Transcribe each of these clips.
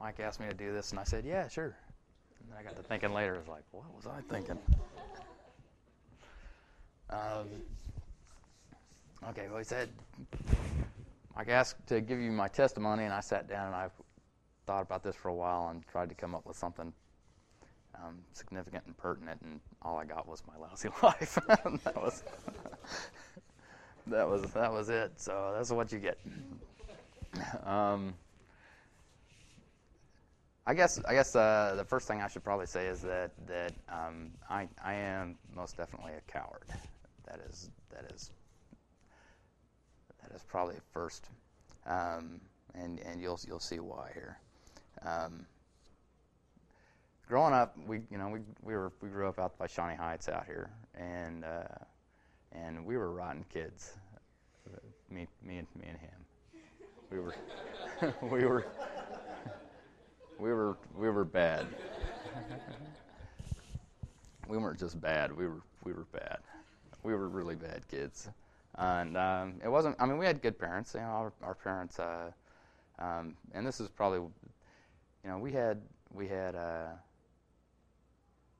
Mike asked me to do this, and I said, yeah, sure. And then I got to thinking later, I was like, what was I thinking? Um, okay, well, he said, Mike asked to give you my testimony, and I sat down and I thought about this for a while and tried to come up with something um, significant and pertinent, and all I got was my lousy life. that was that was that was it. So that's what you get. Um, I guess I guess uh, the first thing I should probably say is that that um, I I am most definitely a coward. That is that is that is probably first, um, and and you'll you'll see why here. Um, growing up, we you know we we were we grew up out by Shawnee Heights out here, and uh, and we were rotten kids. Me me and me and him. We were we were we were we were bad. we weren't just bad. We were we were bad. We were really bad kids, and um, it wasn't. I mean, we had good parents. You know, our, our parents. Uh, um, and this is probably, you know, we had we had uh,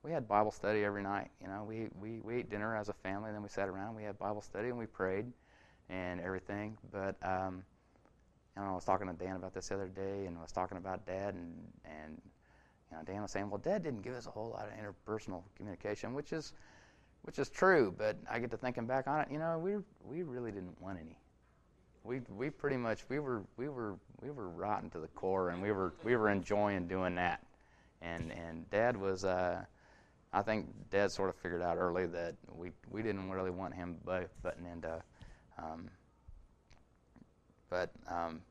we had Bible study every night. You know, we, we we ate dinner as a family, and then we sat around. We had Bible study and we prayed, and everything. But um, know, I was talking to Dan about this the other day, and I was talking about Dad, and and you know, Dan was saying, well, Dad didn't give us a whole lot of interpersonal communication, which is which is true. But I get to thinking back on it, you know, we we really didn't want any. We we pretty much we were we were we were rotten to the core, and we were we were enjoying doing that. And and Dad was, uh, I think Dad sort of figured out early that we we didn't really want him butting into. Um, but um,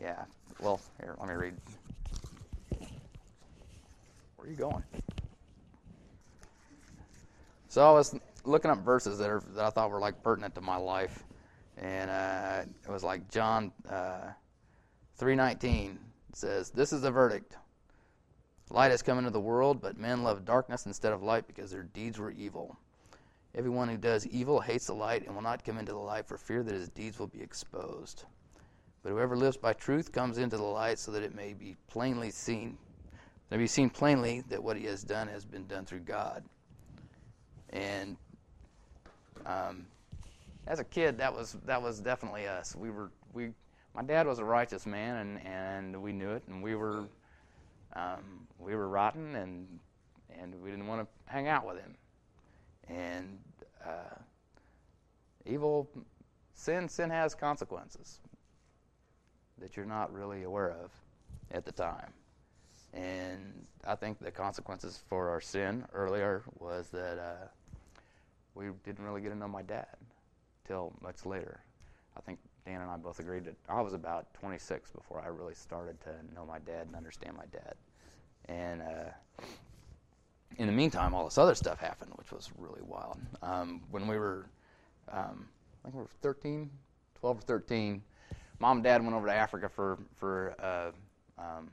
yeah, well, here let me read. Where are you going? So I was looking up verses that are that I thought were like pertinent to my life, and uh, it was like John uh, three nineteen says, "This is the verdict: Light has come into the world, but men love darkness instead of light because their deeds were evil. Everyone who does evil hates the light and will not come into the light for fear that his deeds will be exposed. But whoever lives by truth comes into the light so that it may be plainly seen, may be seen plainly that what he has done has been done through God." And um, as a kid, that was that was definitely us. We were we. My dad was a righteous man, and, and we knew it, and we were um, we were rotten, and and we didn't want to hang out with him. And uh, evil, sin, sin has consequences that you're not really aware of at the time. And I think the consequences for our sin earlier was that uh, we didn't really get to know my dad till much later. I think Dan and I both agreed that I was about 26 before I really started to know my dad and understand my dad. And uh, in the meantime, all this other stuff happened, which was really wild. Um, when we were, um, I think we were 13, 12 or 13, mom and dad went over to Africa for for uh, um,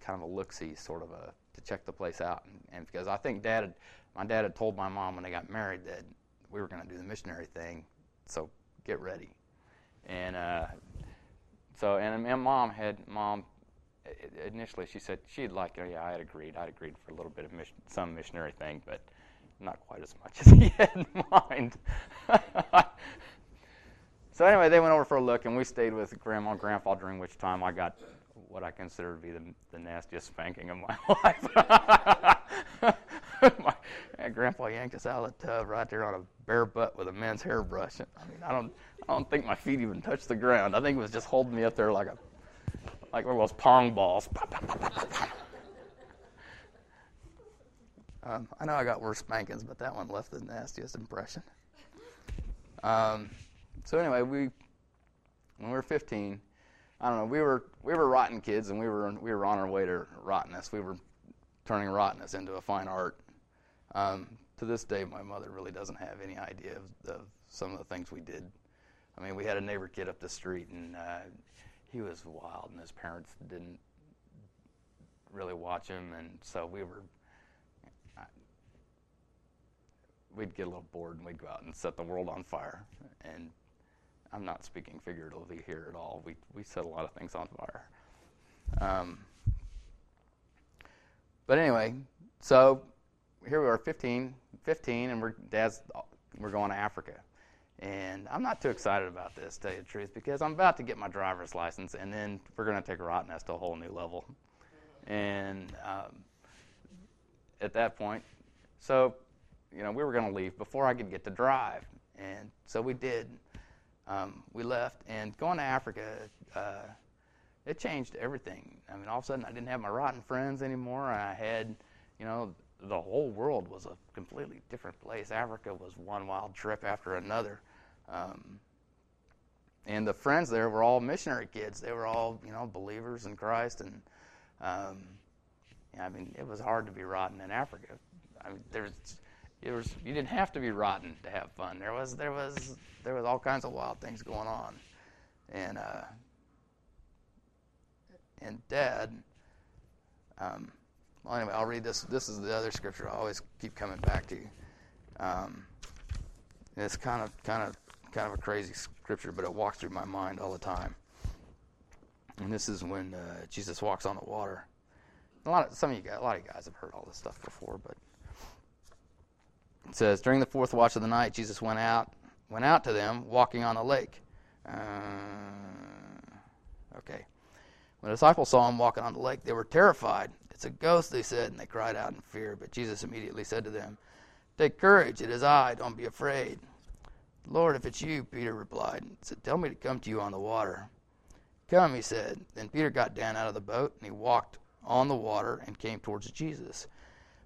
kind of a look see, sort of a to check the place out, and, and because I think dad had, my dad had told my mom when they got married that we were going to do the missionary thing, so get ready. And uh, so, and, and mom had mom initially she said she'd like, oh, yeah, I had agreed. I'd agreed for a little bit of mission, some missionary thing, but not quite as much as he had in mind. so anyway, they went over for a look, and we stayed with grandma and grandpa during which time I got what I consider to be the, the nastiest spanking of my life. my grandpa yanked us out of the tub right there on a bare butt with a men's hairbrush. I mean, I don't, I don't think my feet even touched the ground. I think it was just holding me up there like a, like one of those pong balls. Um, I know I got worse spankings, but that one left the nastiest impression. Um, so anyway, we when we were 15, I don't know, we were we were rotten kids, and we were we were on our way to rottenness. We were turning rottenness into a fine art. Um, to this day, my mother really doesn't have any idea of, of, some of the things we did. I mean, we had a neighbor kid up the street, and uh, he was wild, and his parents didn't really watch him, and so we were. we'd get a little bored, and we'd go out and set the world on fire, and I'm not speaking figuratively here at all. We we set a lot of things on fire. Um, but anyway, so here we are, 15, 15, and we're dad's we're going to Africa. And I'm not too excited about this, to tell you the truth, because I'm about to get my driver's license, and then we're going to take rottenness to a whole new level. And um, at that point, so you know, we were going to leave before I could get to drive, and so we did. Um, we left, and going to Africa, uh, it changed everything. I mean, all of a sudden, I didn't have my rotten friends anymore. I had, you know, the whole world was a completely different place. Africa was one wild trip after another. Um, and the friends there were all missionary kids. They were all, you know, believers in Christ. And um, I mean, it was hard to be rotten in Africa. I mean, there's, it was, you didn't have to be rotten to have fun. There was, there was, there was all kinds of wild things going on. And, uh, and Dad, um, well, anyway, I'll read this. This is the other scripture I always keep coming back to. Um, it's kind of, kind of, kind of a crazy scripture, but it walks through my mind all the time. And this is when uh, Jesus walks on the water. A lot of some of you guys, a lot of you guys have heard all this stuff before, but it says during the fourth watch of the night, Jesus went out, went out to them, walking on the lake. Uh, okay. When the disciples saw him walking on the lake, they were terrified. It's a ghost, they said, and they cried out in fear. But Jesus immediately said to them, Take courage, it is I, don't be afraid. Lord, if it's you, Peter replied, said, Tell me to come to you on the water. Come, he said. Then Peter got down out of the boat, and he walked on the water and came towards Jesus.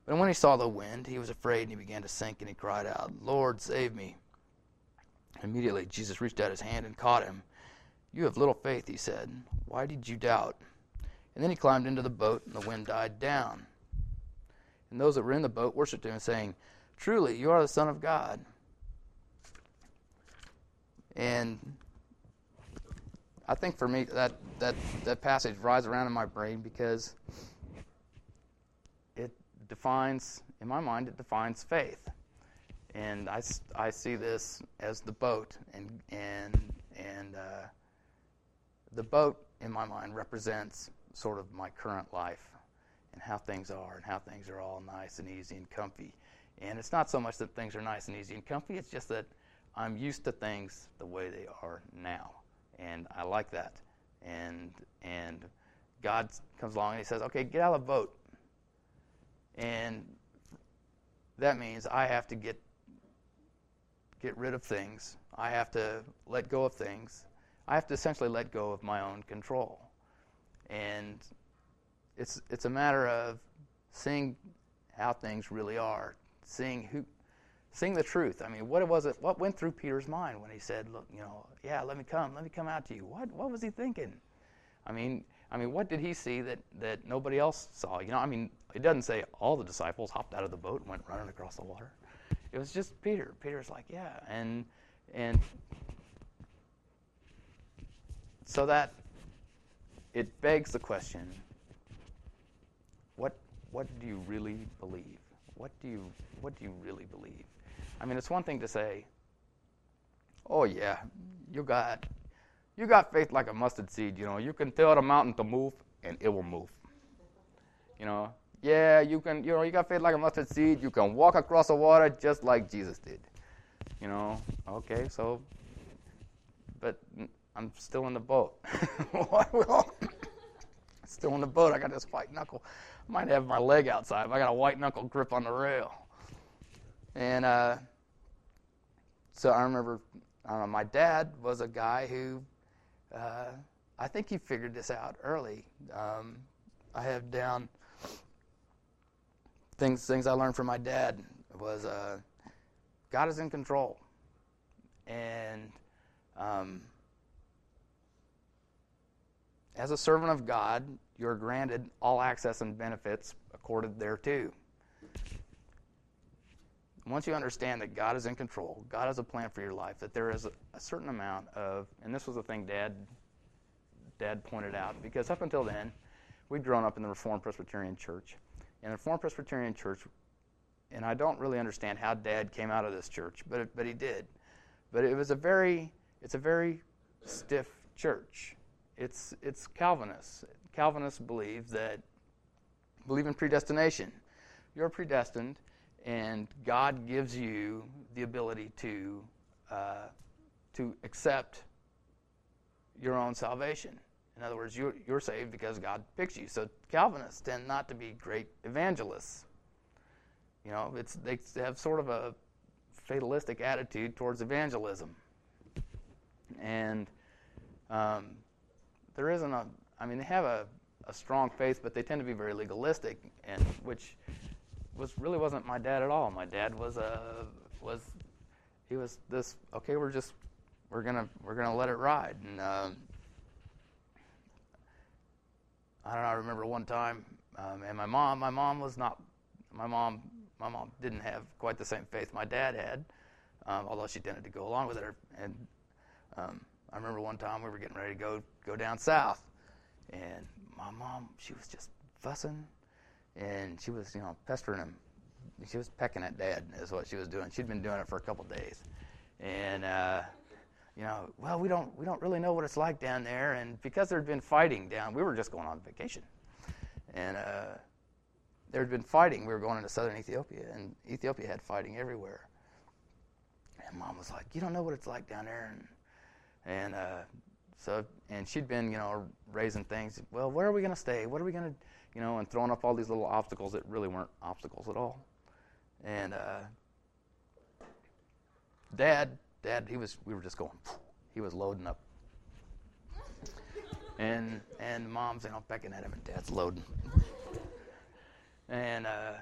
But when he saw the wind, he was afraid, and he began to sink, and he cried out, Lord, save me. Immediately Jesus reached out his hand and caught him. You have little faith, he said. Why did you doubt? And then he climbed into the boat, and the wind died down. And those that were in the boat worshipped him, saying, Truly, you are the Son of God. And I think for me, that, that, that passage rides around in my brain because it defines, in my mind, it defines faith. And I, I see this as the boat, and, and, and uh, the boat, in my mind, represents sort of my current life and how things are and how things are all nice and easy and comfy. And it's not so much that things are nice and easy and comfy, it's just that I'm used to things the way they are now. And I like that. And and God comes along and he says, "Okay, get out of the boat." And that means I have to get get rid of things. I have to let go of things. I have to essentially let go of my own control and it's it's a matter of seeing how things really are, seeing who, seeing the truth. I mean, what was it? What went through Peter's mind when he said, "Look, you know, yeah, let me come, let me come out to you." What what was he thinking? I mean, I mean, what did he see that that nobody else saw? You know, I mean, it doesn't say all the disciples hopped out of the boat and went running across the water. It was just Peter. Peter's like, yeah, and and so that it begs the question what what do you really believe? What do you what do you really believe? I mean it's one thing to say oh yeah you got you got faith like a mustard seed you know you can tell the mountain to move and it will move. You know yeah you can you know you got faith like a mustard seed you can walk across the water just like jesus did. You know okay so but I'm still in the boat. still in the boat. I got this white knuckle. I might have my leg outside, but I got a white knuckle grip on the rail. And uh, so I remember, I know, my dad was a guy who, uh, I think he figured this out early. Um, I have down things things I learned from my dad was uh, God is in control, and um, as a servant of God, you're granted all access and benefits accorded thereto. Once you understand that God is in control, God has a plan for your life, that there is a, certain amount of, and this was the thing Dad, Dad pointed out, because up until then, we'd grown up in the Reformed Presbyterian Church. And the Reformed Presbyterian Church, and I don't really understand how Dad came out of this church, but but he did. But it was a very it's a very stiff church. It's it's Calvinists. Calvinists believe that believe in predestination. You're predestined, and God gives you the ability to uh, to accept your own salvation. In other words, you're, you're saved because God picks you. So Calvinists tend not to be great evangelists. You know, it's they have sort of a fatalistic attitude towards evangelism, and um, there isn't a. I mean, they have a, a strong faith, but they tend to be very legalistic, and which was really wasn't my dad at all. My dad was a was he was this okay. We're just we're gonna we're gonna let it ride, and um, I don't know. I remember one time, um, and my mom my mom was not my mom my mom didn't have quite the same faith my dad had, um, although she tended to go along with it. And um, I remember one time we were getting ready to go go down south, and my mom she was just fussing, and she was you know pestering him. She was pecking at dad is what she was doing. She'd been doing it for a couple days, and. Uh, you know, well, we don't we don't really know what it's like down there, and because there'd been fighting down, we were just going on vacation, and uh, there had been fighting. We were going into southern Ethiopia, and Ethiopia had fighting everywhere. And mom was like, "You don't know what it's like down there," and and uh, so and she'd been, you know, raising things. Well, where are we going to stay? What are we going to, you know, and throwing up all these little obstacles that really weren't obstacles at all. And uh, dad, dad, he was. We were just going. He was loading up. And and mom's, you know, pecking at him, and dad's loading and uh,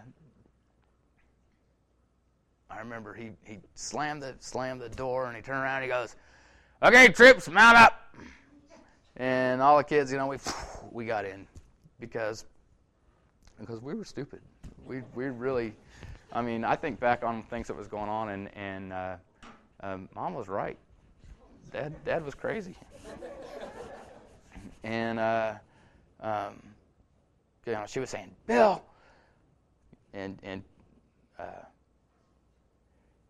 I remember he, he slammed the slammed the door and he turned around and he goes, "Okay, troops, mount up." And all the kids, you know, we we got in because because we were stupid. We we really, I mean, I think back on things that was going on, and and uh, um, mom was right. Dad dad was crazy. and uh, um, you know, she was saying, "Bill, and and uh,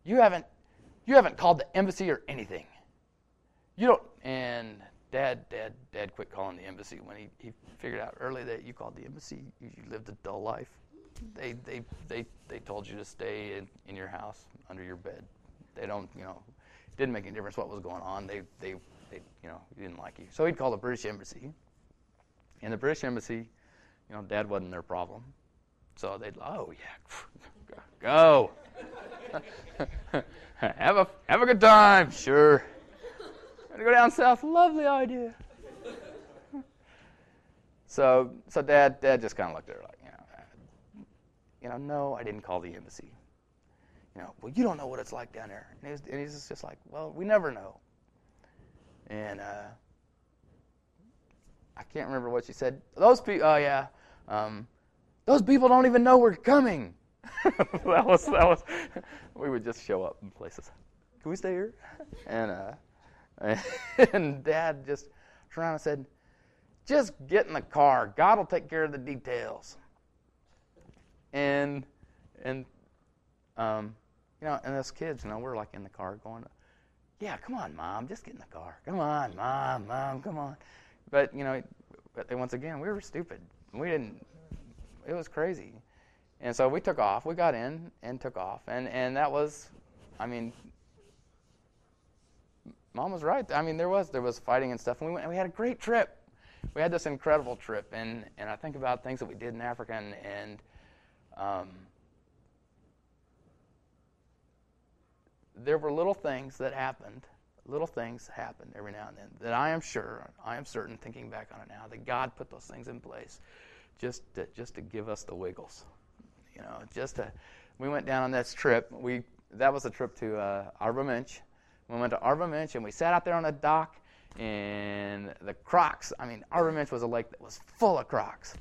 you haven't you haven't called the embassy or anything. You don't. And dad, dad, dad quit calling the embassy when he, he figured out early that you called the embassy. You, you lived a dull life. They they they they told you to stay in, in your house under your bed. They don't you know. It didn't make any difference what was going on. They they they you know didn't like you. So he'd call the British embassy. And the British embassy, you know, dad wasn't their problem. So they'd, oh yeah, go, have a have a good time. Sure. Gonna go down south. Lovely idea. So so dad dad just kind of looked at her like, you know, you know, no, I didn't call the embassy. You know, well, you don't know what it's like down there. And, and he's just like, well, we never know. And uh, I can't remember what she said. Those people, oh yeah. Um, those people don't even know we're coming. that was that was. We would just show up in places. Can we stay here? And uh, and Dad just turned around and said, "Just get in the car. God will take care of the details." And and um, you know, and as kids, you know, we're like in the car going, "Yeah, come on, mom, just get in the car. Come on, mom, mom, come on." But you know, but once again, we were stupid. We didn't it was crazy. And so we took off. We got in and took off. And, and that was, I mean, mom was right. I mean, there was there was fighting and stuff. And we went and we had a great trip. We had this incredible trip. And, and I think about things that we did in Africa and, and um, there were little things that happened. Little things happened every now and then that I am sure, I am certain, thinking back on it now, that God put those things in place just to, just to give us the wiggles. You know, just to. We went down on this trip. We that was a trip to uh, Arba Minch. We went to Minch and we sat out there on a dock, and the crocs. I mean, Minch was a lake that was full of crocs.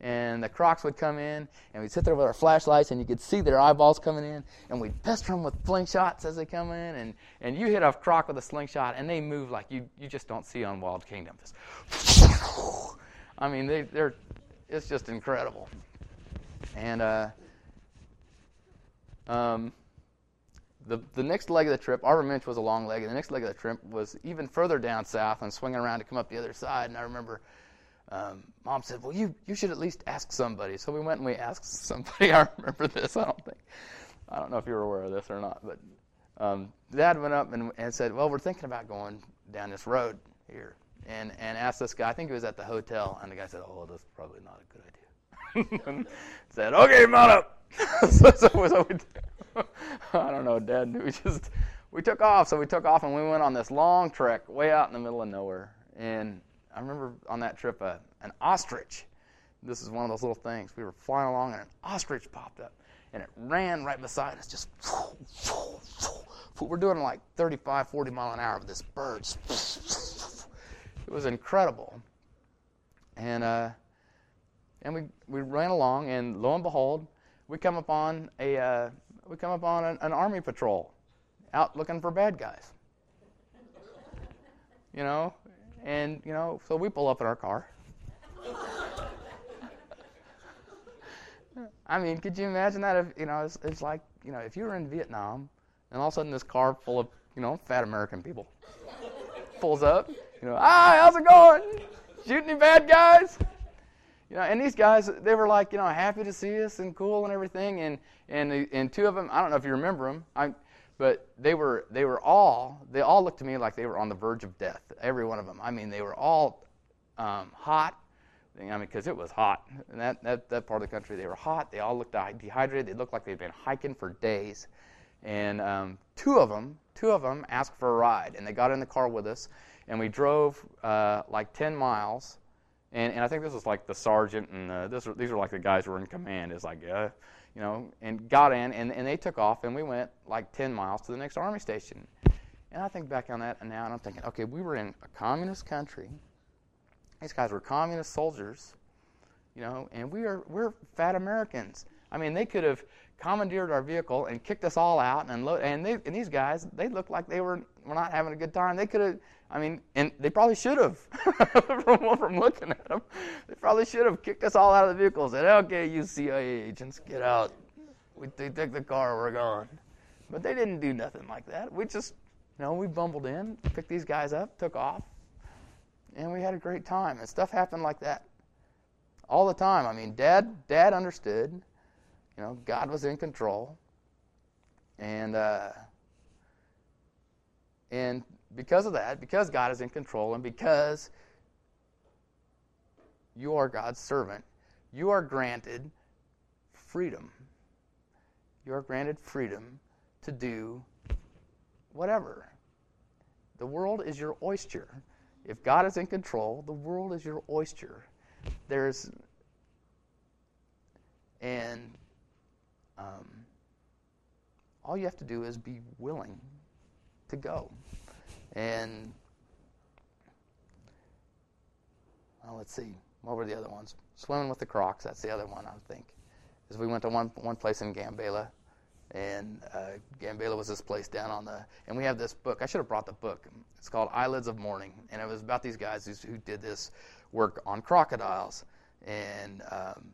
And the crocs would come in, and we'd sit there with our flashlights, and you could see their eyeballs coming in, and we'd pester them with slingshots as they come in, and, and you hit a croc with a slingshot, and they move like you, you just don't see on Wild Kingdom. Just, I mean, they, they're it's just incredible. And uh, um, the, the next leg of the trip, Arba Minch was a long leg, and the next leg of the trip was even further down south and swinging around to come up the other side. And I remember um, mom said, "Well, you you should at least ask somebody." So we went and we asked somebody. I remember this. I don't think I don't know if you were aware of this or not, but um, Dad went up and, and said, "Well, we're thinking about going down this road here," and and asked this guy. I think he was at the hotel, and the guy said, "Oh, that's probably not a good idea." said, "Okay, mount up." so, so, so we, I don't know, Dad. We just we took off. So we took off and we went on this long trek way out in the middle of nowhere. And I remember on that trip uh, an ostrich. This is one of those little things. We were flying along and an ostrich popped up and it ran right beside us. Just we're doing like 35, 40 mile an hour with this bird. It was incredible. And uh, and we we ran along, and lo and behold, we come upon a uh, we come upon an, an army patrol out looking for bad guys. You know, and you know, so we pull up in our car. I mean, could you imagine that? If you know, it's, it's like you know, if you were in Vietnam, and all of a sudden this car full of you know fat American people pulls up. You know, hi, how's it going? Shooting any bad guys? You know, and these guys, they were like, you know, happy to see us and cool and everything. And and and two of them, I don't know if you remember them, I, but they were they were all they all looked to me like they were on the verge of death. Every one of them. I mean, they were all um, hot. I mean, because it was hot in that, that that part of the country. They were hot. They all looked dehydrated. They looked like they'd been hiking for days. And um, two of them, two of them asked for a ride, and they got in the car with us, and we drove uh, like 10 miles and, and I think this was like the sergeant and uh, this, these are like the guys who were in command. It's like, uh, you know, and got in and, and they took off and we went like 10 miles to the next army station. And I think back on that now and I'm thinking, okay, we were in a communist country. These guys were communist soldiers, you know, and we are we're fat Americans. I mean, they could have commandeered our vehicle and kicked us all out and and, they, and these guys, they looked like they were were not having a good time. They could have I mean, and they probably should have, from, from looking at them. They probably should have kicked us all out of the vehicle and said, okay, you CIA agents, get out. We they took the car, we're gone. But they didn't do nothing like that. We just, you know, we bumbled in, picked these guys up, took off, and we had a great time. And stuff happened like that all the time. I mean, Dad, Dad understood. You know, God was in control, and uh, and because of that, because God is in control, and because you are God's servant, you are granted freedom. You are granted freedom to do whatever. The world is your oyster. If God is in control, the world is your oyster. There's, and um, all you have to do is be willing to go. And well, let's see, what were the other ones? Swimming with the Crocs. That's the other one I think. Is we went to one one place in Gambela, and uh, Gambela was this place down on the. And we have this book. I should have brought the book. It's called Eyelids of Morning, and it was about these guys who, who did this work on crocodiles, and um,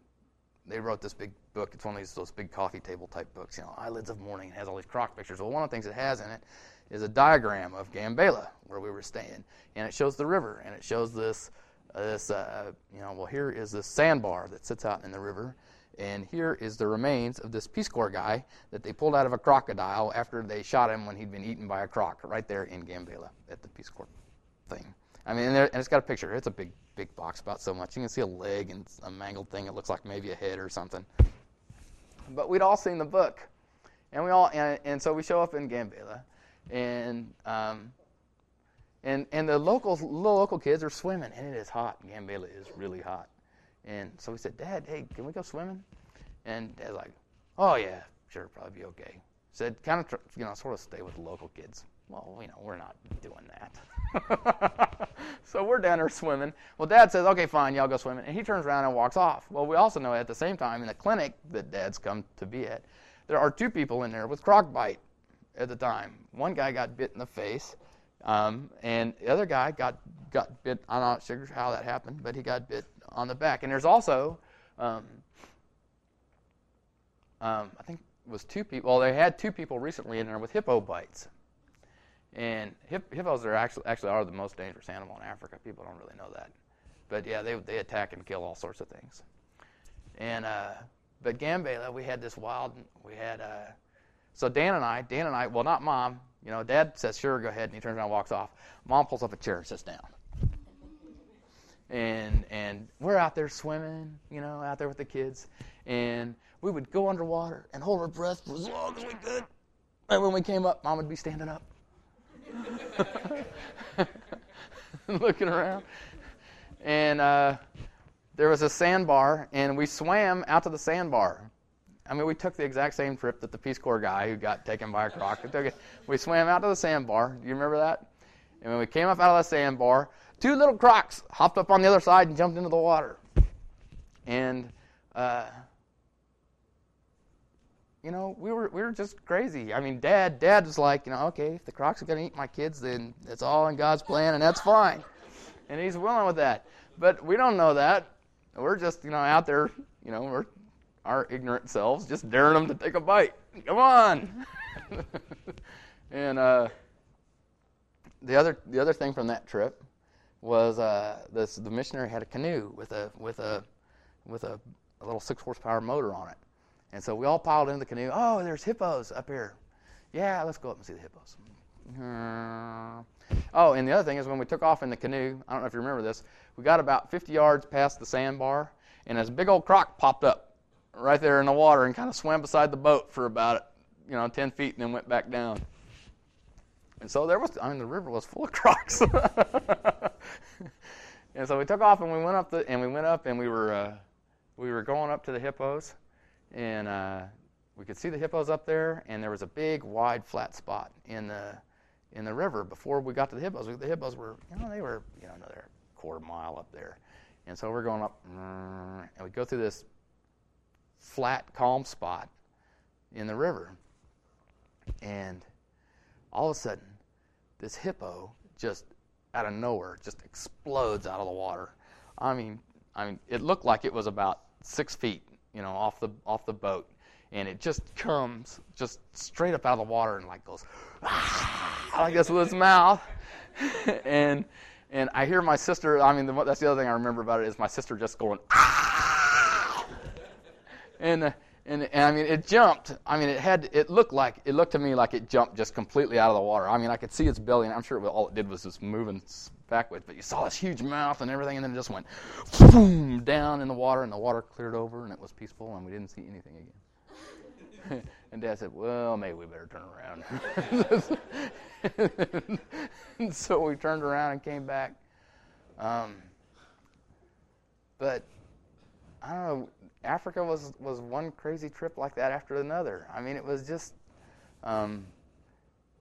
they wrote this big book. It's one of these those big coffee table type books, you know, Eyelids of Morning. It has all these croc pictures. Well, one of the things it has in it is a diagram of Gambela, where we were staying, and it shows the river, and it shows this, uh, this, uh, you know, well, here is this sandbar that sits out in the river, and here is the remains of this Peace Corps guy that they pulled out of a crocodile after they shot him when he'd been eaten by a croc, right there in Gambela at the Peace Corps thing. I mean, and, there, and it's got a picture. It's a big, big box about so much. You can see a leg and a mangled thing. It looks like maybe a head or something. But we'd all seen the book, and we all, and, and so we show up in Gambela, and um, and and the local local kids are swimming, and it is hot. Gambela is really hot, and so we said, Dad, hey, can we go swimming? And Dad's like, Oh yeah, sure, probably be okay. Said, kind of, you know, sort of stay with the local kids. Well, you know, we're not doing that. so we're down there swimming. Well, Dad says, okay, fine, y'all go swimming. And he turns around and walks off. Well, we also know at the same time in the clinic that Dad's come to be at, there are two people in there with croc bite at the time. One guy got bit in the face, um, and the other guy got got bit. I'm not sure how that happened, but he got bit on the back. And there's also, um, um, I think it was two people. Well, they had two people recently in there with hippo bites, and hip, hippos are actually actually are the most dangerous animal in Africa. People don't really know that, but yeah, they they attack and kill all sorts of things. And uh, but Gambela, we had this wild. We had uh, so Dan and I, Dan and I, well, not mom. You know, Dad says, "Sure, go ahead," and he turns around and walks off. Mom pulls up a chair and sits down. And and we're out there swimming, you know, out there with the kids, and we would go underwater and hold our breath for as long as we could. And when we came up, Mom would be standing up, looking around. And uh, there was a sandbar, and we swam out to the sandbar. I mean, we took the exact same trip that the Peace Corps guy who got taken by a croc took it. We swam out to the sandbar. Do you remember that? And when we came up out of the sandbar, two little crocs hopped up on the other side and jumped into the water. And uh, you know, we were we were just crazy. I mean, Dad, Dad was like, you know, okay, if the crocs are going to eat my kids, then it's all in God's plan, and that's fine. And he's willing with that. But we don't know that. We're just, you know, out there, you know, we're our ignorant selves just daring them to take a bite. Come on. and uh, the other the other thing from that trip was uh, this the missionary had a canoe with a with a with a, a little six horsepower motor on it. And so we all piled into the canoe. Oh, there's hippos up here. Yeah, let's go up and see the hippos. Oh, and the other thing is when we took off in the canoe, I don't know if you remember this, we got about 50 yards past the sandbar, and this big old croc popped up right there in the water and kind of swam beside the boat for about, you know, 10 feet and then went back down. And so there was, I mean, the river was full of crocs. and so we took off and we went up the, and we went up and we were, uh, we were going up to the hippos and uh, we could see the hippos up there, and there was a big, wide, flat spot in the in the river before we got to the hippos. The hippos were, you know, they were, you know, another quarter mile up there, and so we're going up, and we go through this flat, calm spot in the river, and all of a sudden, this hippo just out of nowhere just explodes out of the water. I mean, I mean, it looked like it was about six feet you know, off the off the boat, and it just comes just straight up out of the water and like goes ah, like this with its mouth, and and I hear my sister. I mean, the, that's the other thing I remember about it is my sister just going ah, and. Uh, and, and, I mean, it jumped. I mean, it had. It looked like it looked to me like it jumped just completely out of the water. I mean, I could see its belly, and I'm sure it, all it did was just moving backwards. But you saw this huge mouth and everything, and then it just went boom down in the water, and the water cleared over, and it was peaceful, and we didn't see anything again. and Dad said, "Well, maybe we better turn around." so we turned around and came back. Um, but I don't know Africa was was one crazy trip like that after another. I mean, it was just. Um,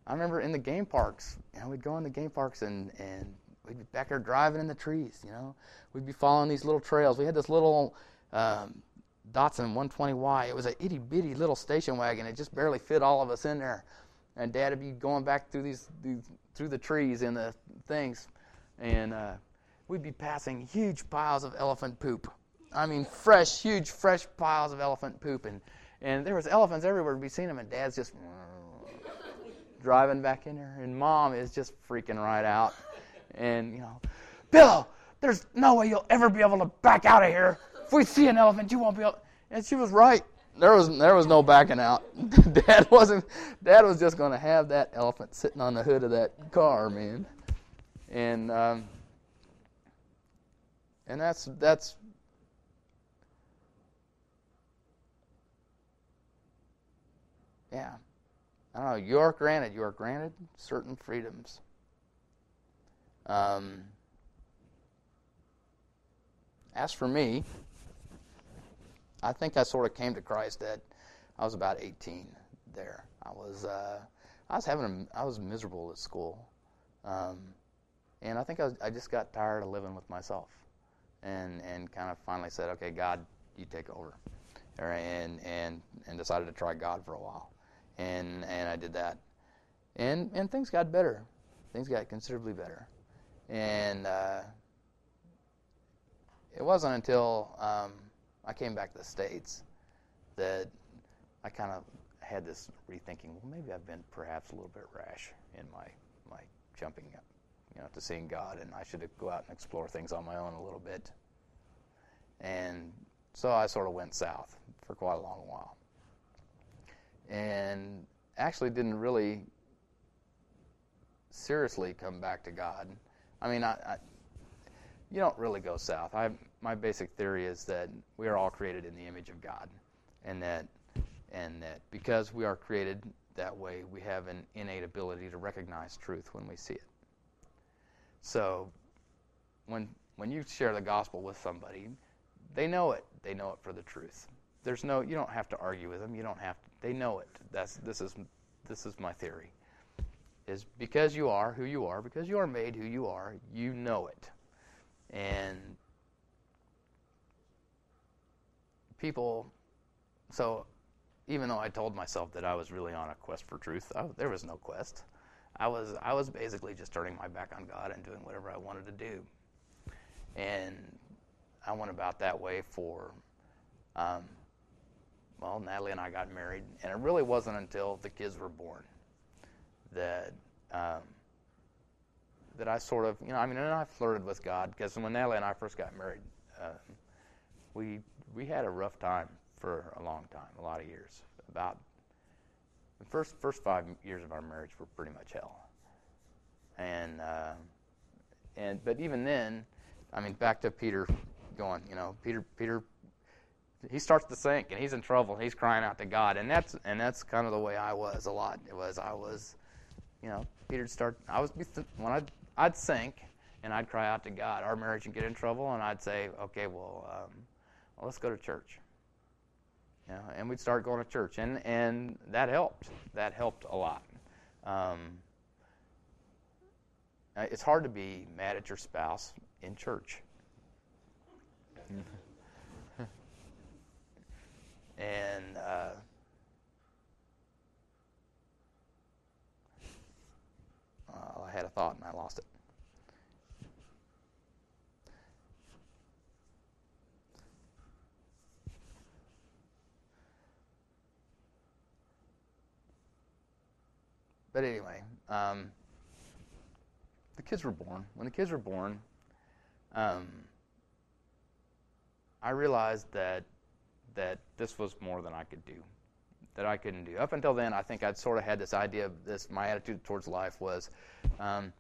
I remember in the game parks, you know, we'd go in the game parks and and we'd be back there driving in the trees. You know, we'd be following these little trails. We had this little um, Datsun 120Y. It was a itty bitty little station wagon. It just barely fit all of us in there. And Dad would be going back through these through the trees and the things, and uh, we'd be passing huge piles of elephant poop I mean, fresh, huge, fresh piles of elephant poop, and, and there was elephants everywhere. We'd be seeing them, and Dad's just driving back in there, and Mom is just freaking right out, and you know, Bill, there's no way you'll ever be able to back out of here. If we see an elephant, you won't be able. And she was right. There was there was no backing out. Dad wasn't. Dad was just going to have that elephant sitting on the hood of that car, man. And um, and that's that's Yeah. I don't know. You are granted. You are granted certain freedoms. Um, as for me, I think I sort of came to Christ at I was about 18. There, I was uh, I was having a, I was miserable at school, um, and I think I, was, I just got tired of living with myself, and and kind of finally said, okay, God, you take over, and and and decided to try God for a while and and I did that, and and things got better. Things got considerably better, and uh, it wasn't until um, I came back to the states that I kind of had this rethinking. Well, maybe I've been perhaps a little bit rash in my my jumping, up, you know, to seeing God, and I should go out and explore things on my own a little bit. And so I sort of went south for quite a long while, and actually didn't really seriously come back to God. I mean, I, I you don't really go south. I, my basic theory is that we are all created in the image of God, and that and that because we are created that way, we have an innate ability to recognize truth when we see it. So, when when you share the gospel with somebody, they know it. They know it for the truth. There's no you don't have to argue with them. You don't have to. They know it. That's this is this is my theory. Is because you are who you are, because you are made who you are, you know it. And people so even though I told myself that I was really on a quest for truth, I, there was no quest. I was I was basically just turning my back on God and doing whatever I wanted to do, and I went about that way for, um, well, Natalie and I got married, and it really wasn't until the kids were born that um, that I sort of you know I mean and I flirted with God because when Natalie and I first got married, uh, we we had a rough time for a long time, a lot of years. About the first first five years of our marriage were pretty much hell. And uh, and but even then, I mean, back to Peter going, you know, Peter Peter he starts to sink and he's in trouble. He's crying out to God, and that's and that's kind of the way I was a lot. It was I was, you know, Peter'd start. I was when I'd I'd sink and I'd cry out to God. Our marriage would get in trouble, and I'd say, okay, well, um, well let's go to church. You know, and we'd start going to church, and and that helped. That helped a lot. Um, it's hard to be mad at your spouse in church. and uh, I had a thought and I lost it. But anyway, um, the kids were born. When the kids were born, um, I realized that that this was more than I could do, that I couldn't do. Up until then, I think I'd sort of had this idea of this. My attitude towards life was, um,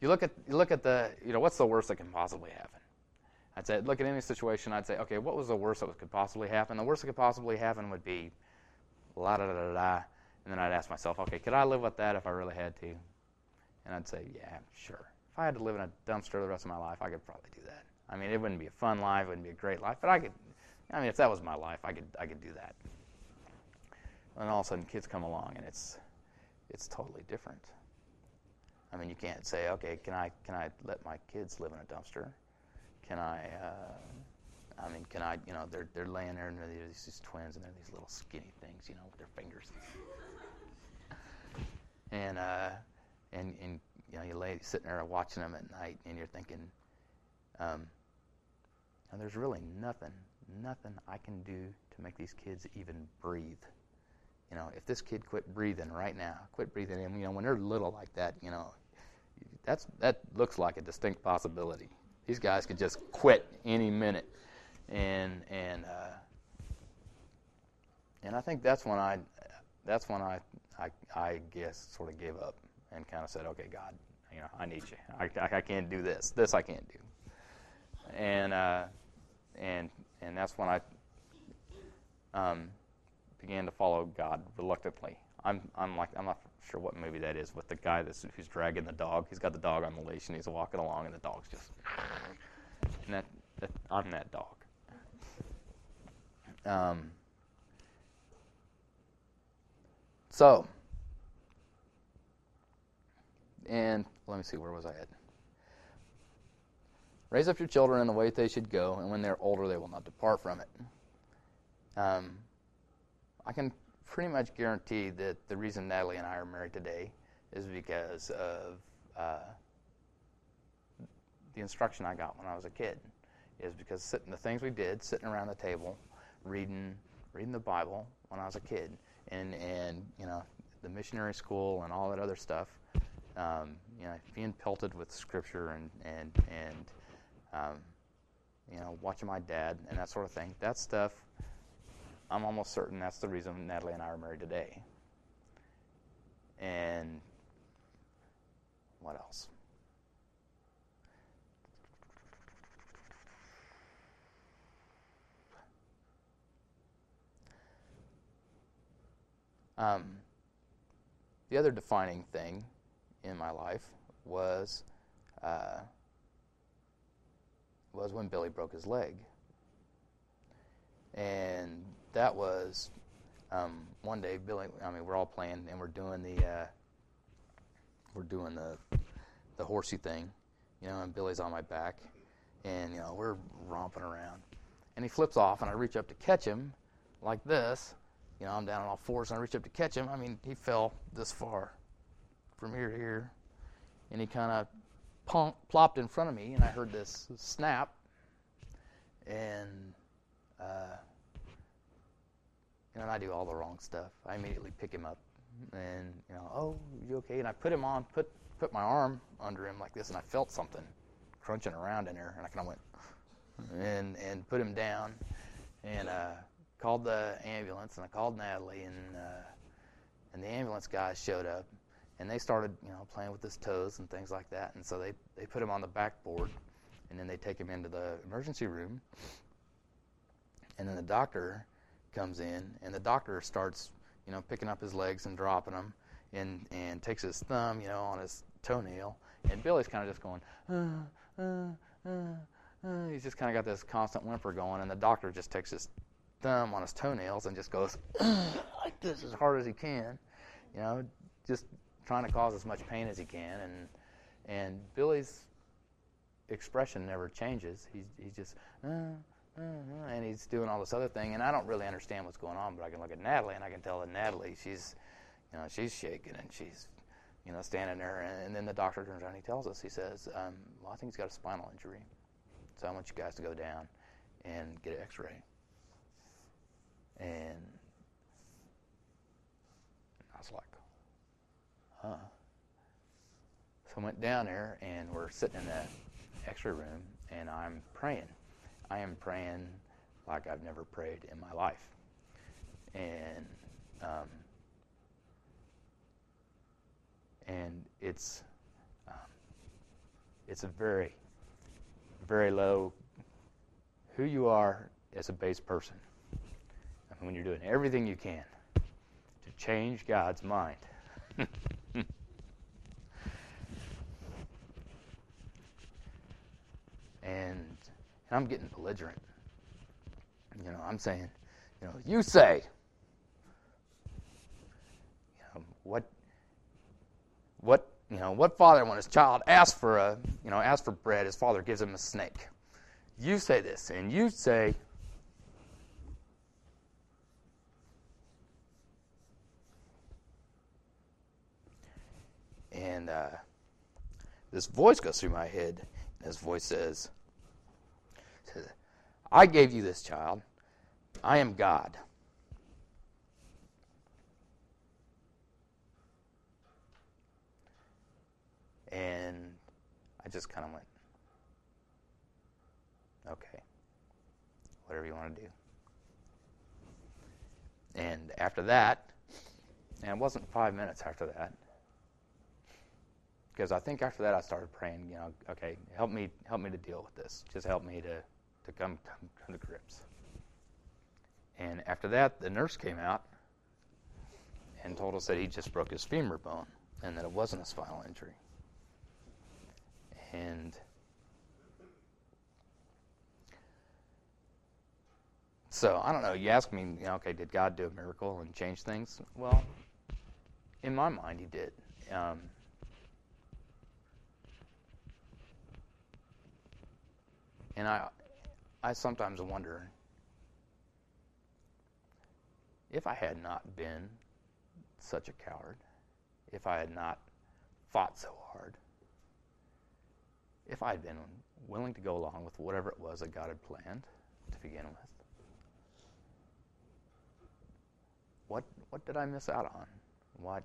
you look at you look at the you know what's the worst that can possibly happen. I'd say look at any situation. I'd say okay, what was the worst that could possibly happen? The worst that could possibly happen would be, la da da da da and then I'd ask myself, okay, could I live with that if I really had to? And I'd say, yeah, sure. If I had to live in a dumpster the rest of my life, I could probably do that. I mean, it wouldn't be a fun life, it wouldn't be a great life, but I could. I mean, if that was my life, I could I could do that. And all of a sudden, kids come along, and it's it's totally different. I mean, you can't say, okay, can I can I let my kids live in a dumpster? Can I? Uh, I mean, can I? You know, they're they're laying there, and they're these, these twins, and they're these little skinny things, you know, with their fingers and uh, and and you know you lay sitting there watching them at night, and you're thinking, um, there's really nothing, nothing I can do to make these kids even breathe. You know, if this kid quit breathing right now, quit breathing, and you know when they're little like that, you know, that's that looks like a distinct possibility. These guys could just quit any minute, and and uh, and I think that's when I that's when I I, I guess sort of gave up and kind of said, okay, God, you know, I need you. I, I, I can't do this. This I can't do. And uh, and and that's when I um, began to follow God reluctantly. I'm I'm like I'm not sure what movie that is with the guy that's who's dragging the dog. He's got the dog on the leash and he's walking along and the dog's just and that, that I'm that dog. Um, So, and let me see, where was I at? Raise up your children in the way they should go, and when they're older, they will not depart from it. Um, I can pretty much guarantee that the reason Natalie and I are married today is because of uh, the instruction I got when I was a kid. Is because sitting, the things we did, sitting around the table, reading, reading the Bible when I was a kid, and and you know the missionary school and all that other stuff. Um, you know, being pelted with scripture and and and um, you know watching my dad and that sort of thing. That stuff, I'm almost certain that's the reason Natalie and I are married today. And what else? Um, the other defining thing in my life was uh, was when Billy broke his leg, and that was um, one day. Billy, I mean, we're all playing and we're doing the uh, we're doing the the horsey thing, you know, and Billy's on my back, and you know we're romping around, and he flips off, and I reach up to catch him, like this, you know, I'm down on all fours and I reach up to catch him. I mean, he fell this far from here to here. And he kind of plopped in front of me, and I heard this snap. And, uh, you know, and I do all the wrong stuff. I immediately pick him up and, you know, oh, you okay? And I put him on, put, put my arm under him like this, and I felt something crunching around in there. And I kind of went and, and put him down. And, uh, called the ambulance, and I called Natalie, and uh, and the ambulance guys showed up, and they started, you know, playing with his toes and things like that. And so they they put him on the backboard, and then they take him into the emergency room, and then the doctor comes in, and the doctor starts, you know, picking up his legs and dropping them, and and takes his thumb, you know, on his toenail, and Billy's kind of just going, uh, uh, uh, uh. he's just kind of got this constant whimper going, and the doctor just takes his thumb on his toenails and just goes like this as hard as he can, you know, just trying to cause as much pain as he can. And and Billy's expression never changes. He's he's just uh, uh, uh, and he's doing all this other thing. And I don't really understand what's going on, but I can look at Natalie and I can tell that Natalie, she's you know, she's shaking and she's you know standing there. And, and then the doctor turns around and he tells us, he says, um, well, I think he's got a spinal injury, so I want you guys to go down and get an X-ray. And I was like, huh. So I went down there and we're sitting in the x ray room and I'm praying. I am praying like I've never prayed in my life. And um, and it's um, it's a very very low who you are as a base person I mean, when you're doing everything you can to change God's mind. and, and I'm getting belligerent. You know, I'm saying, you know, you say, you know, what, what, you know, what father when his child asks for a, you know, asks for bread, his father gives him a snake. You say this, and you say, and uh, this voice goes through my head. This voice says, I gave you this child. I am God. And I just kind of went, okay, whatever you want to do. And after that, and it wasn't five minutes after that, because I think after that I started praying, you know, okay, help me, help me to deal with this. Just help me to, to come, come, to grips. And after that, the nurse came out and told us that he just broke his femur bone and that it wasn't a spinal injury. And so I don't know. You ask me, you know, okay, did God do a miracle and change things? Well, in my mind, He did. Um, And I, I sometimes wonder if I had not been such a coward, if I had not fought so hard, if I had been willing to go along with whatever it was that God had planned to begin with, what what did I miss out on? What?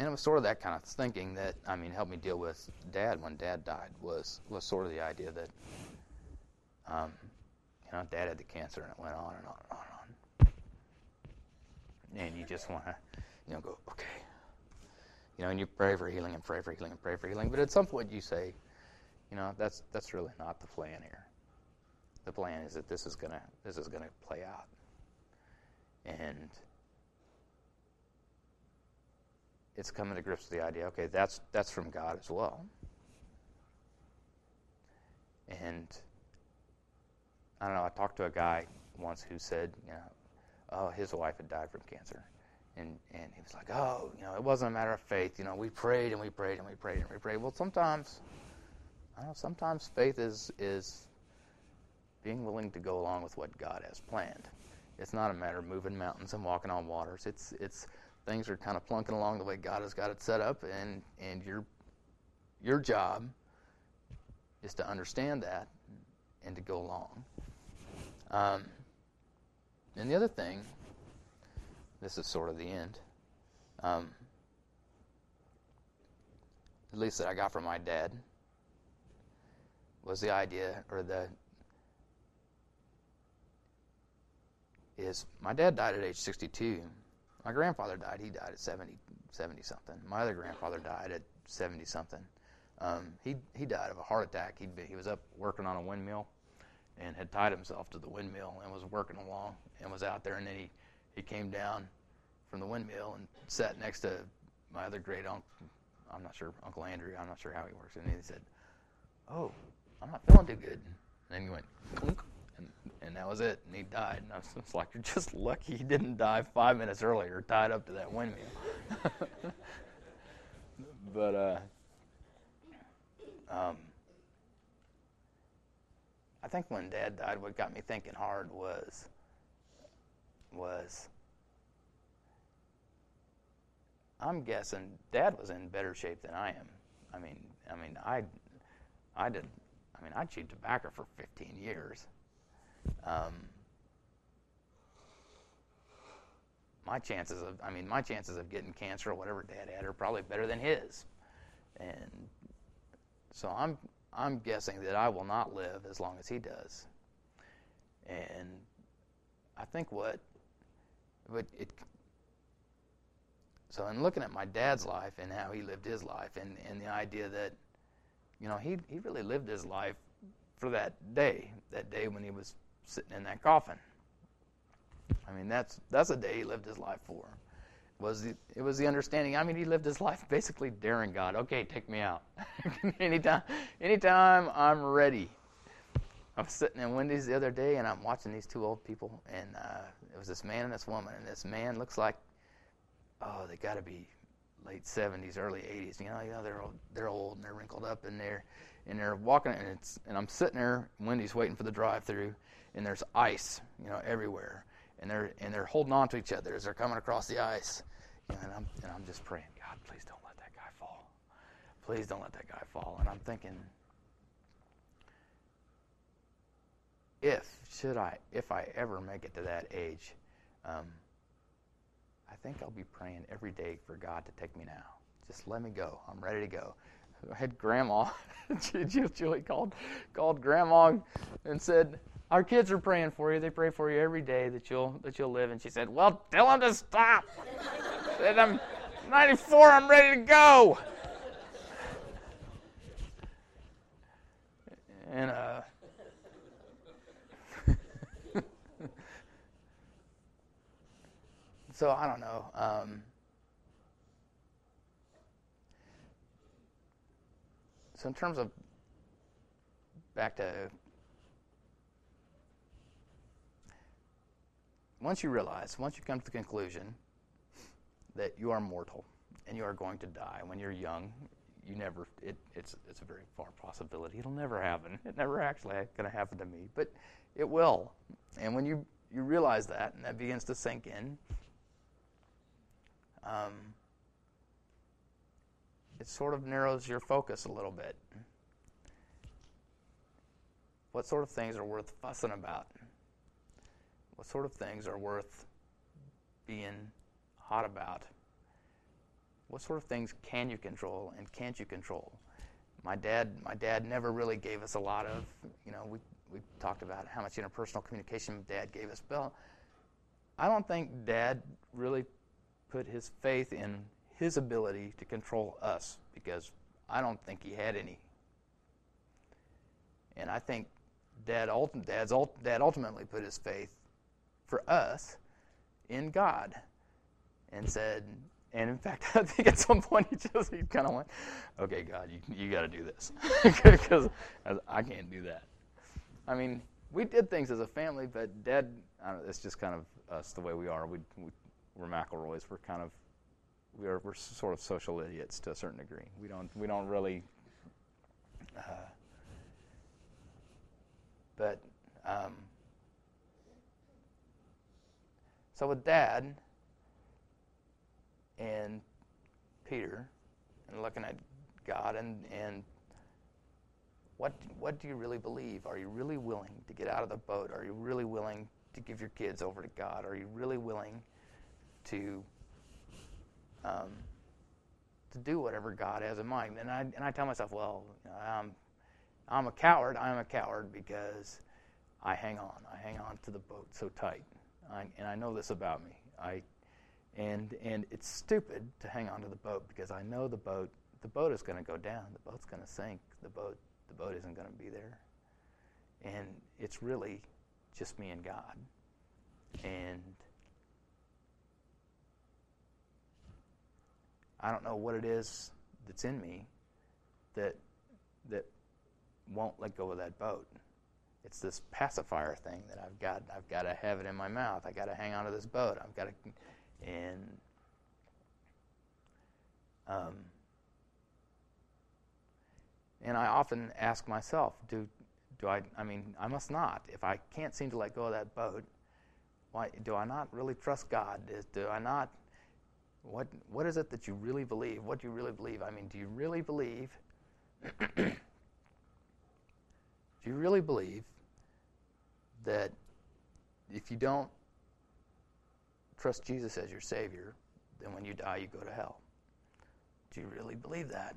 And it was sort of that kind of thinking that I mean helped me deal with Dad when Dad died was was sort of the idea that um, you know Dad had the cancer and it went on and on and on and on, and you just want to you know go okay, you know, and you pray for healing and pray for healing and pray for healing, but at some point you say, you know, that's that's really not the plan here. The plan is that this is gonna this is gonna play out, and it's coming to grips with the idea. Okay, that's that's from God as well, and I don't know. I talked to a guy once who said, you know, oh, his wife had died from cancer, and and he was like, oh, you know, it wasn't a matter of faith. You know, we prayed and we prayed and we prayed and we prayed. Well, sometimes, I know. Sometimes faith is is being willing to go along with what God has planned. It's not a matter of moving mountains and walking on waters. It's it's things are kind of plunking along the way God has got it set up, and and your your job is to understand that and to go along. Um, and the other thing, this is sort of the end. Um, at least that I got from my dad was the idea or the is my dad died at age 62. My grandfather died. He died at 70, 70 something. My other grandfather died at 70 something. Um, he he died of a heart attack. He he was up working on a windmill, and had tied himself to the windmill and was working along and was out there. And then he he came down from the windmill and sat next to my other great uncle. I'm not sure Uncle Andrew. I'm not sure how he works. And he said, "Oh, I'm not feeling too good." And then he went, Clunk and that was it. And he died. And I was, was like, you're just lucky he didn't die five minutes earlier, tied up to that windmill. but uh, um, I think when Dad died, what got me thinking hard was was I'm guessing Dad was in better shape than I am. I mean, I mean, I, I did. I mean, I chewed tobacco for 15 years. Um, my chances of, I mean, my chances of getting cancer or whatever Dad had are probably better than his, and so I'm, I'm guessing that I will not live as long as he does. And I think what, but it, so in looking at my dad's life and how he lived his life, and, and the idea that, you know, he he really lived his life for that day, that day when he was sitting in that coffin. I mean, that's that's a day he lived his life for. Was the, it was the understanding? I mean, he lived his life basically daring God. Okay, take me out. anytime, anytime I'm ready. I was sitting in Wendy's the other day, and I'm watching these two old people, and uh, it was this man and this woman, and this man looks like, oh, they got to be late 70s, early 80s. You know, you know, they're old, they're old and they're wrinkled up, and they're and they're walking, and it's and I'm sitting there. Wendy's waiting for the drive-through, and there's ice, you know, everywhere, and they're and they're holding on to each other as they're coming across the ice, you know, and I'm and I'm just praying, God, please don't let that guy fall, please don't let that guy fall, and I'm thinking, if should I if I ever make it to that age, um, I think I'll be praying every day for God to take me now. Just let me go. I'm ready to go. I had grandma, Julie called called grandma and said, our kids are praying for you. They pray for you every day that you'll that you'll live. And she said, Well, tell them to stop. said, I'm 94. I'm ready to go. And uh, so I don't know. Um, so in terms of back to once you realize, once you come to the conclusion that you are mortal and you are going to die when you're young, you never, it, it's, it's a very far possibility. It'll never happen. It never actually going to happen to me, but it will. And when you, you realize that and that begins to sink in, um, it sort of narrows your focus a little bit. What sort of things are worth fussing about? What sort of things are worth being hot about? What sort of things can you control and can't you control? My dad, my dad never really gave us a lot of, you know, we, we talked about how much interpersonal communication dad gave us. But I don't think dad really put his faith in his ability to control us because I don't think he had any. And I think dad, dad's, dad ultimately put his faith for us in God and said, and in fact, I think at some point he just he kind of went, "Okay, God, you you got to do this because I can't do that." I mean, we did things as a family, but Dad, it's just kind of us the way we are. We, we we're McElroys. We're kind of we are we're sort of social idiots to a certain degree. We don't we don't really. Uh, but um, so with Dad and Peter and looking at God and, and what, what do you really believe? Are you really willing to get out of the boat? Are you really willing to give your kids over to God? Are you really willing to um, to do whatever God has in mind? And I and I tell myself, well, I'm I'm a coward. I'm a coward because I hang on. I hang on to the boat so tight, I, and I know this about me. I and and it's stupid to hang on to the boat because I know the boat the boat is going to go down. The boat's going to sink. The boat the boat isn't going to be there. And it's really just me and God. And I don't know what it is that's in me that that won't let go of that boat. It's this pacifier thing that I've got. I've got to have it in my mouth. I've got to hang onto this boat. I've got to and um, and I often ask myself, do do I? I mean, I must not. If I can't seem to let go of that boat, why do I not really trust God? Do I not? What What is it that you really believe? What do you really believe? I mean, do you really believe? do you really believe that if you don't trust Jesus as your Savior, then when you die, you go to hell. Do you really believe that?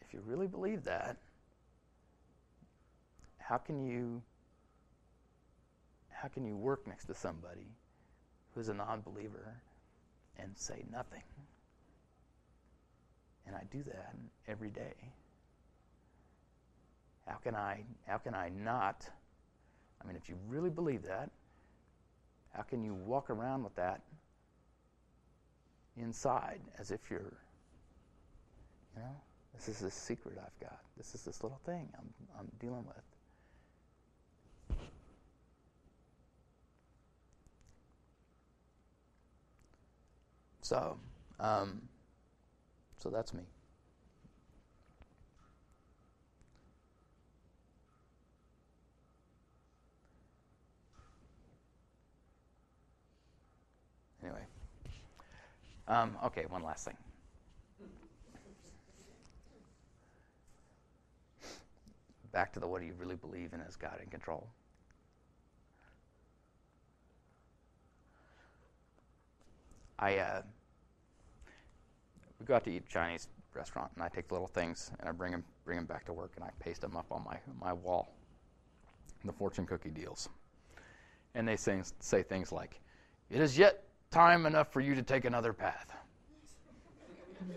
If you really believe that, how can you how can you work next to somebody who's a non-believer and say nothing? And I do that every day. How can I how can I not I mean if you really believe that, how can you walk around with that inside as if you're, you know, this is this secret I've got. This is this little thing I'm, I'm dealing with. So, um, so that's me. Anyway. Um, okay, one last thing. Back to the what do you really believe in as God in control? I uh, we go out to eat Chinese restaurant, and I take the little things and I bring them bring them back to work, and I paste them up on my my wall. The fortune cookie deals, and they say say things like, "It is yet time enough for you to take another path.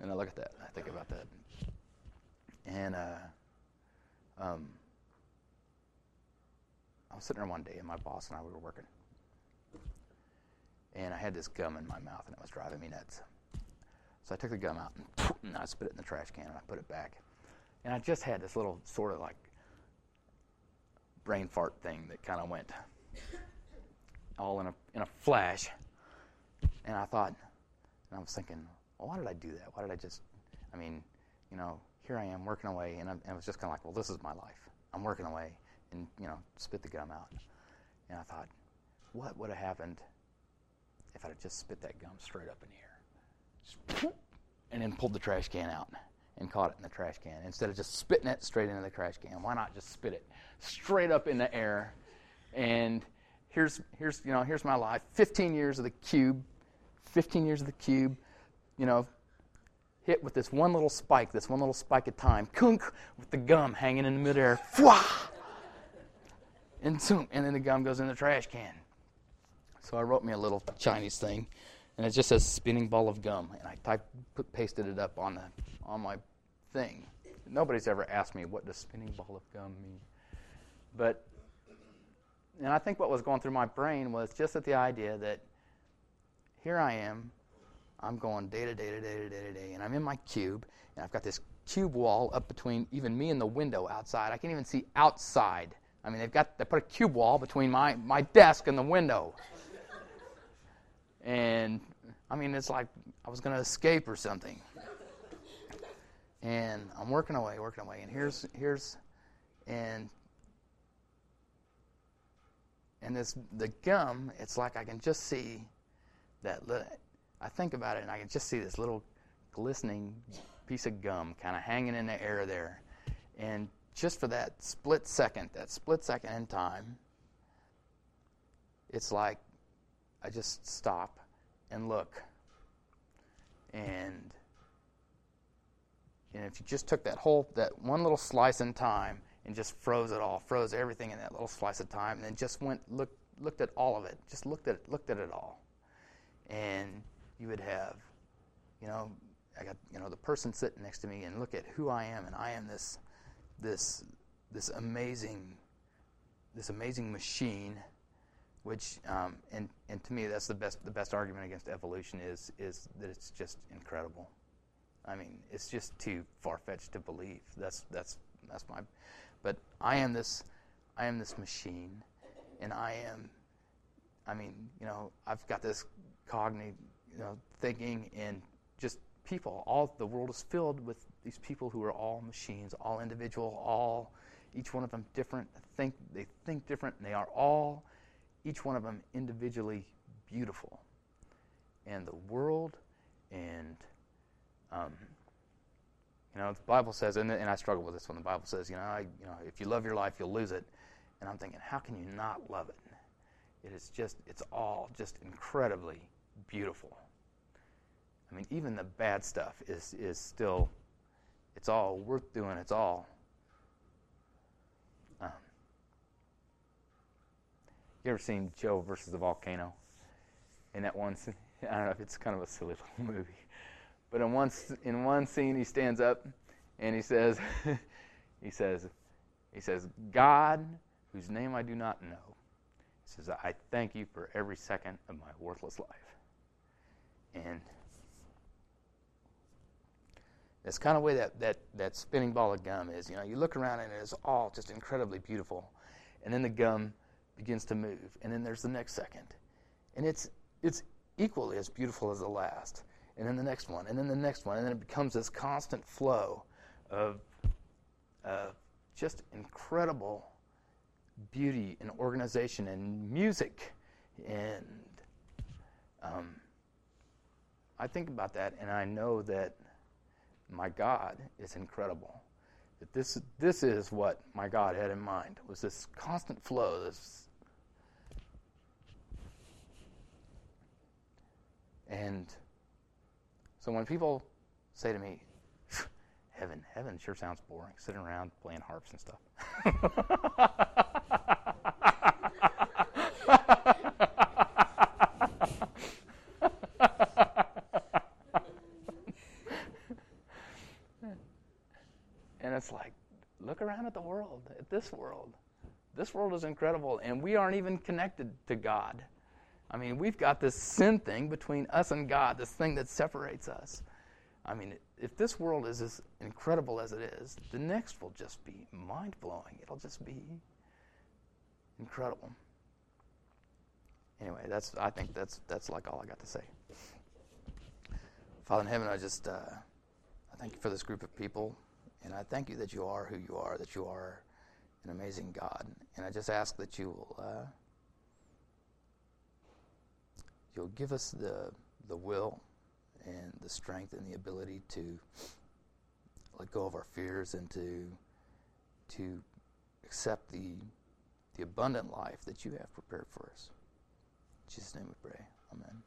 and I look at that, I think about that. And uh, um, I was sitting there one day, and my boss and I we were working. And I had this gum in my mouth, and it was driving me nuts. So I took the gum out, and, and I spit it in the trash can, and I put it back. And I just had this little sort of like brain fart thing that kind of went all in a in a flash. And I thought, and I was thinking, well, why did I do that? Why did I just? I mean, you know, here I am working away, and, i and it was just kind of like, well, this is my life. I'm working away, and you know, spit the gum out. And I thought, what would have happened if I had just spit that gum straight up in the air, and then pulled the trash can out and caught it in the trash can instead of just spitting it straight into the trash can? Why not just spit it straight up in the air and here's here's you know here's my life. 15 years of the cube 15 years of the cube you know hit with this one little spike this one little spike at time. Kunk with the gum hanging in the midair. Fwah! and zoom and then the gum goes in the trash can. So i wrote me a little chinese thing and it just says spinning ball of gum and i typed put, pasted it up on the on my thing. Nobody's ever asked me what does spinning ball of gum mean. But and I think what was going through my brain was just at the idea that here I am, I'm going day to day to day to day to day, and I'm in my cube, and I've got this cube wall up between even me and the window outside. I can't even see outside. I mean, they've got they put a cube wall between my, my desk and the window. and I mean, it's like I was going to escape or something. And I'm working away, working away, and here's here's and and this the gum, it's like I can just see that. I think about it, and I can just see this little glistening piece of gum kind of hanging in the air there, and just for that split second, that split second in time, it's like I just stop and look, and and if you just took that whole that one little slice in time and just froze it all, froze everything in that little slice of time, and then just went looked looked at all of it, just looked at it, looked at it all, and you would have, you know, I got you know the person sitting next to me and look at who I am, and I am this this this amazing this amazing machine, which um, and and to me that's the best the best argument against evolution is is that it's just incredible. I mean, it's just too far fetched to believe. That's that's that's my but I am this, I am this machine, and I am, I mean, you know, I've got this cognitive, you know, thinking and just people. All the world is filled with these people who are all machines, all individual, all each one of them different. Think they think different, and they are all each one of them individually beautiful. And the world and um, you know, the Bible says, and, and I struggle with this when The Bible says, you know, I, you know, if you love your life, you'll lose it. And I'm thinking, how can you not love it? It is just, it's all just incredibly beautiful. I mean, even the bad stuff is is still, it's all worth doing. It's all. Um, you ever seen Joe versus the volcano? In that one, I don't know if it's kind of a silly little movie but in one, in one scene, he stands up and he says, he says, he says, God, whose name I do not know, says, I thank you for every second of my worthless life. And that's kind of the way that, that, that spinning ball of gum is. You know, you look around and it's all just incredibly beautiful. And then the gum begins to move. And then there's the next second. And it's, it's equally as beautiful as the last and then the next one, and then the next one, and then it becomes this constant flow of uh, just incredible beauty and organization and music. And um, I think about that, and I know that my God is incredible. That this this is what my God had in mind was this constant flow, this and so when people say to me, heaven, heaven sure sounds boring, sitting around playing harps and stuff. and it's like, look around at the world, at this world. This world is incredible, and we aren't even connected to God. I mean, we've got this sin thing between us and God, this thing that separates us. I mean, if this world is as incredible as it is, the next will just be mind blowing. It'll just be incredible. Anyway, that's I think that's that's like all I got to say. Father in heaven, I just uh, I thank you for this group of people, and I thank you that you are who you are, that you are an amazing God, and I just ask that you will. Uh, you'll give us the, the will and the strength and the ability to let go of our fears and to to accept the the abundant life that you have prepared for us. In Jesus' name we pray. Amen.